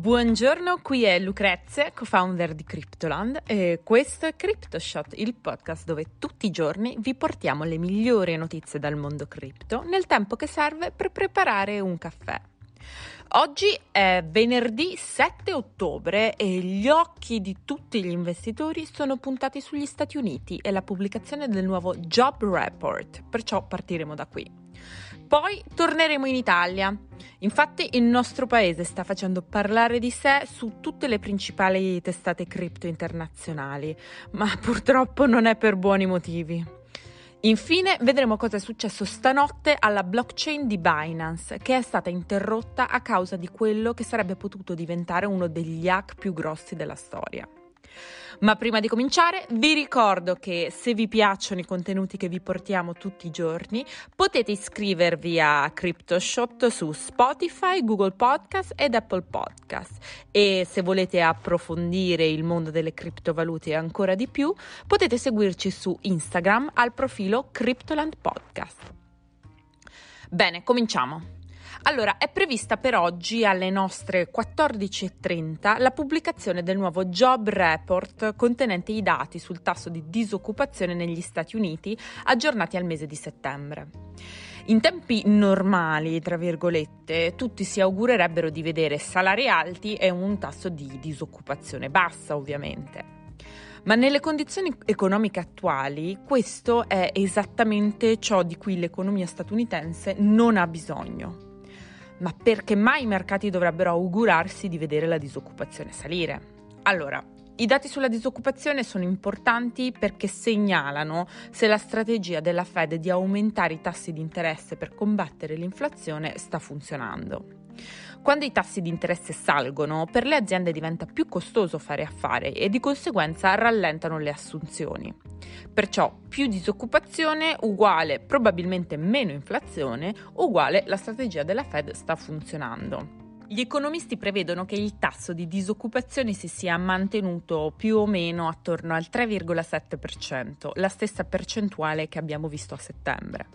Buongiorno, qui è Lucrezia, co-founder di Cryptoland e questo è CryptoShot, il podcast dove tutti i giorni vi portiamo le migliori notizie dal mondo cripto nel tempo che serve per preparare un caffè. Oggi è venerdì 7 ottobre e gli occhi di tutti gli investitori sono puntati sugli Stati Uniti e la pubblicazione del nuovo Job Report, perciò partiremo da qui. Poi torneremo in Italia. Infatti il nostro paese sta facendo parlare di sé su tutte le principali testate cripto internazionali, ma purtroppo non è per buoni motivi. Infine vedremo cosa è successo stanotte alla blockchain di Binance, che è stata interrotta a causa di quello che sarebbe potuto diventare uno degli hack più grossi della storia. Ma prima di cominciare vi ricordo che se vi piacciono i contenuti che vi portiamo tutti i giorni potete iscrivervi a CryptoShot su Spotify, Google Podcast ed Apple Podcast e se volete approfondire il mondo delle criptovalute ancora di più potete seguirci su Instagram al profilo Cryptoland Podcast. Bene, cominciamo. Allora, è prevista per oggi alle nostre 14.30 la pubblicazione del nuovo Job Report contenente i dati sul tasso di disoccupazione negli Stati Uniti aggiornati al mese di settembre. In tempi normali, tra virgolette, tutti si augurerebbero di vedere salari alti e un tasso di disoccupazione bassa, ovviamente. Ma nelle condizioni economiche attuali questo è esattamente ciò di cui l'economia statunitense non ha bisogno. Ma perché mai i mercati dovrebbero augurarsi di vedere la disoccupazione salire? Allora, i dati sulla disoccupazione sono importanti perché segnalano se la strategia della Fed di aumentare i tassi di interesse per combattere l'inflazione sta funzionando. Quando i tassi di interesse salgono, per le aziende diventa più costoso fare affari e di conseguenza rallentano le assunzioni. Perciò più disoccupazione uguale probabilmente meno inflazione uguale la strategia della Fed sta funzionando. Gli economisti prevedono che il tasso di disoccupazione si sia mantenuto più o meno attorno al 3,7%, la stessa percentuale che abbiamo visto a settembre.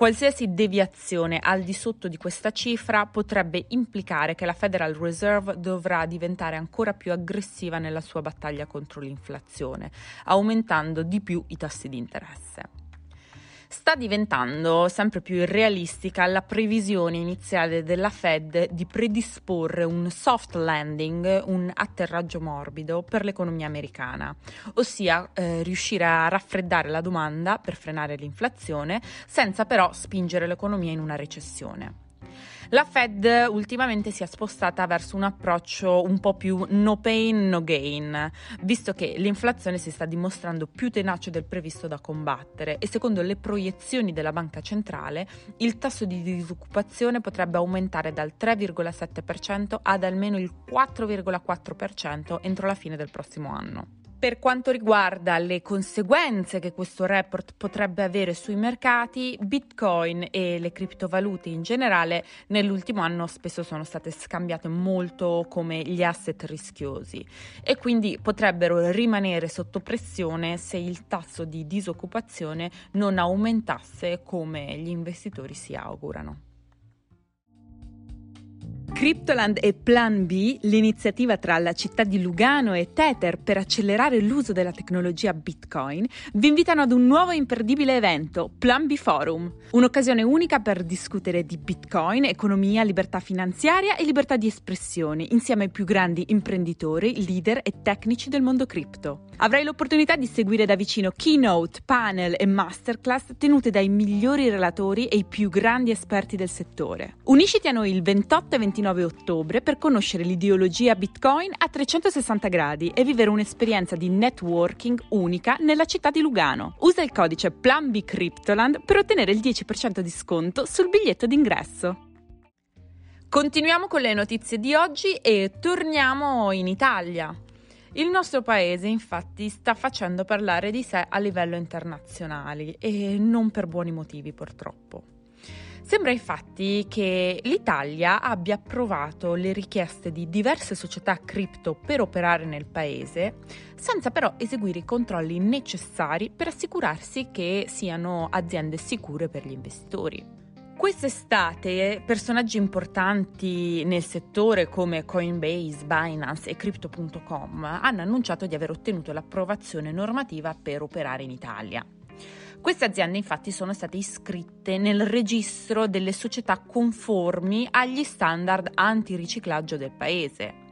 Qualsiasi deviazione al di sotto di questa cifra potrebbe implicare che la Federal Reserve dovrà diventare ancora più aggressiva nella sua battaglia contro l'inflazione, aumentando di più i tassi di interesse sta diventando sempre più irrealistica la previsione iniziale della Fed di predisporre un soft landing, un atterraggio morbido per l'economia americana, ossia eh, riuscire a raffreddare la domanda per frenare l'inflazione senza però spingere l'economia in una recessione. La Fed ultimamente si è spostata verso un approccio un po' più no pain, no gain, visto che l'inflazione si sta dimostrando più tenace del previsto da combattere e secondo le proiezioni della Banca Centrale il tasso di disoccupazione potrebbe aumentare dal 3,7% ad almeno il 4,4% entro la fine del prossimo anno. Per quanto riguarda le conseguenze che questo report potrebbe avere sui mercati, Bitcoin e le criptovalute in generale nell'ultimo anno spesso sono state scambiate molto come gli asset rischiosi e quindi potrebbero rimanere sotto pressione se il tasso di disoccupazione non aumentasse come gli investitori si augurano. Cryptoland e Plan B, l'iniziativa tra la città di Lugano e Tether per accelerare l'uso della tecnologia Bitcoin, vi invitano ad un nuovo imperdibile evento, Plan B Forum, un'occasione unica per discutere di Bitcoin, economia, libertà finanziaria e libertà di espressione, insieme ai più grandi imprenditori, leader e tecnici del mondo cripto. Avrai l'opportunità di seguire da vicino keynote, panel e masterclass tenute dai migliori relatori e i più grandi esperti del settore. Unisciti a noi il 28 e 29 ottobre per conoscere l'ideologia Bitcoin a 360 gradi e vivere un'esperienza di networking unica nella città di Lugano. Usa il codice PlanBCryptoland per ottenere il 10% di sconto sul biglietto d'ingresso. Continuiamo con le notizie di oggi e torniamo in Italia. Il nostro paese infatti sta facendo parlare di sé a livello internazionale e non per buoni motivi purtroppo. Sembra infatti che l'Italia abbia approvato le richieste di diverse società cripto per operare nel paese, senza però eseguire i controlli necessari per assicurarsi che siano aziende sicure per gli investitori. Quest'estate personaggi importanti nel settore come Coinbase, Binance e Crypto.com hanno annunciato di aver ottenuto l'approvazione normativa per operare in Italia. Queste aziende infatti sono state iscritte nel registro delle società conformi agli standard antiriciclaggio del paese.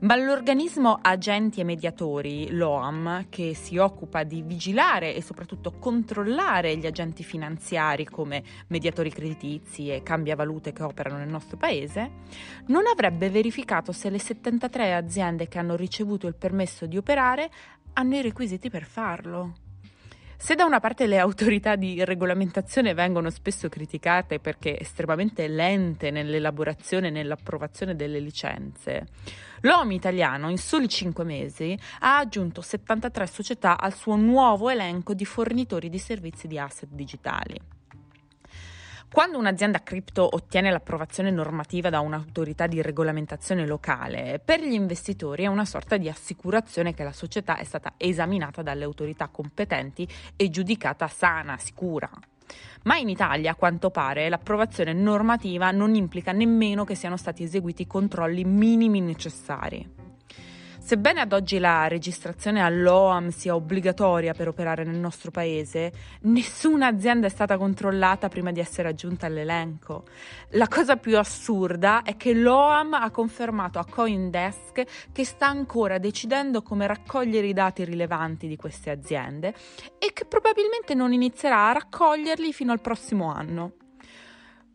Ma l'organismo Agenti e Mediatori, l'OAM, che si occupa di vigilare e soprattutto controllare gli agenti finanziari come mediatori creditizi e cambiavalute che operano nel nostro paese, non avrebbe verificato se le 73 aziende che hanno ricevuto il permesso di operare hanno i requisiti per farlo. Se da una parte le autorità di regolamentazione vengono spesso criticate perché estremamente lente nell'elaborazione e nell'approvazione delle licenze, l'OM italiano in soli 5 mesi ha aggiunto 73 società al suo nuovo elenco di fornitori di servizi di asset digitali. Quando un'azienda cripto ottiene l'approvazione normativa da un'autorità di regolamentazione locale, per gli investitori è una sorta di assicurazione che la società è stata esaminata dalle autorità competenti e giudicata sana, sicura. Ma in Italia, a quanto pare, l'approvazione normativa non implica nemmeno che siano stati eseguiti i controlli minimi necessari. Sebbene ad oggi la registrazione all'OAM sia obbligatoria per operare nel nostro paese, nessuna azienda è stata controllata prima di essere aggiunta all'elenco. La cosa più assurda è che l'OAM ha confermato a Coindesk che sta ancora decidendo come raccogliere i dati rilevanti di queste aziende e che probabilmente non inizierà a raccoglierli fino al prossimo anno.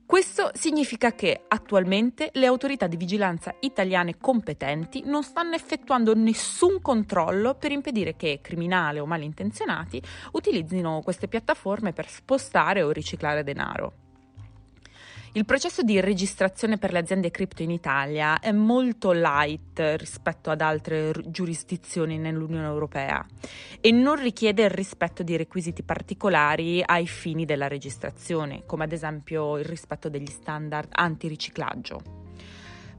Questo significa che attualmente le autorità di vigilanza italiane competenti non stanno effettuando nessun controllo per impedire che criminali o malintenzionati utilizzino queste piattaforme per spostare o riciclare denaro. Il processo di registrazione per le aziende cripto in Italia è molto light rispetto ad altre giurisdizioni nell'Unione Europea e non richiede il rispetto di requisiti particolari ai fini della registrazione, come ad esempio il rispetto degli standard antiriciclaggio.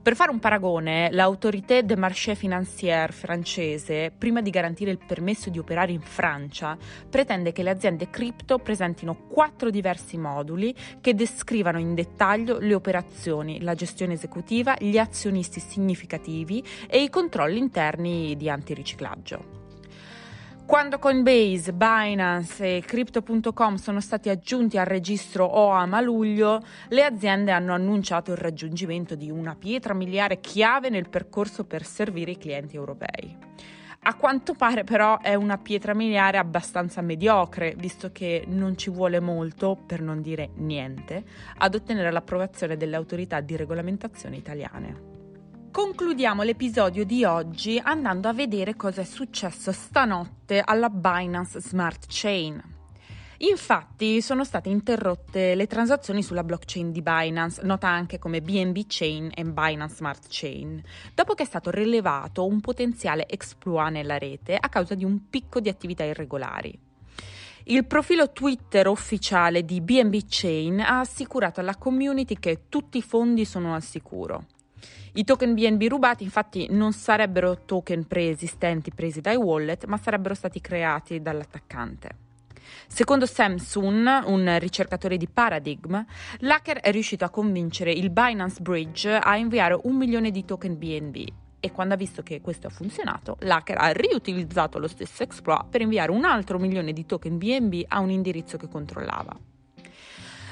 Per fare un paragone, l'Autorité des marchés financiers francese, prima di garantire il permesso di operare in Francia, pretende che le aziende cripto presentino quattro diversi moduli che descrivano in dettaglio le operazioni, la gestione esecutiva, gli azionisti significativi e i controlli interni di antiriciclaggio. Quando Coinbase, Binance e Crypto.com sono stati aggiunti al registro OAM a luglio, le aziende hanno annunciato il raggiungimento di una pietra miliare chiave nel percorso per servire i clienti europei. A quanto pare però è una pietra miliare abbastanza mediocre, visto che non ci vuole molto, per non dire niente, ad ottenere l'approvazione delle autorità di regolamentazione italiane. Concludiamo l'episodio di oggi andando a vedere cosa è successo stanotte alla Binance Smart Chain. Infatti sono state interrotte le transazioni sulla blockchain di Binance, nota anche come BNB Chain e Binance Smart Chain, dopo che è stato rilevato un potenziale exploit nella rete a causa di un picco di attività irregolari. Il profilo Twitter ufficiale di BNB Chain ha assicurato alla community che tutti i fondi sono al sicuro. I token BNB rubati infatti non sarebbero token preesistenti presi dai wallet, ma sarebbero stati creati dall'attaccante. Secondo Samsung, un ricercatore di Paradigm, l'hacker è riuscito a convincere il Binance Bridge a inviare un milione di token BNB e quando ha visto che questo ha funzionato, l'hacker ha riutilizzato lo stesso exploit per inviare un altro milione di token BNB a un indirizzo che controllava.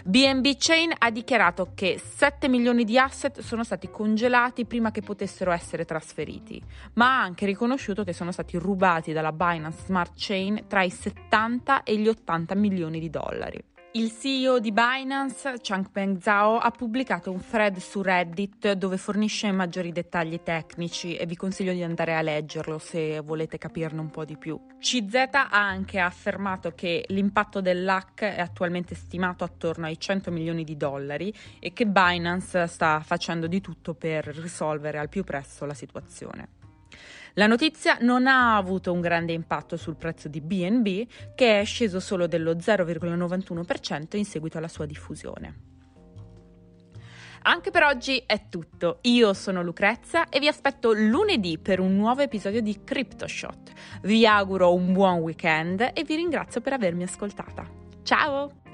BNB Chain ha dichiarato che 7 milioni di asset sono stati congelati prima che potessero essere trasferiti, ma ha anche riconosciuto che sono stati rubati dalla Binance Smart Chain tra i 70 e gli 80 milioni di dollari. Il CEO di Binance, Changpeng Zhao, ha pubblicato un thread su Reddit dove fornisce maggiori dettagli tecnici e vi consiglio di andare a leggerlo se volete capirne un po' di più. CZ ha anche affermato che l'impatto dell'hack è attualmente stimato attorno ai 100 milioni di dollari e che Binance sta facendo di tutto per risolvere al più presto la situazione. La notizia non ha avuto un grande impatto sul prezzo di BNB, che è sceso solo dello 0,91% in seguito alla sua diffusione. Anche per oggi è tutto. Io sono Lucrezia e vi aspetto lunedì per un nuovo episodio di CryptoShot. Vi auguro un buon weekend e vi ringrazio per avermi ascoltata. Ciao!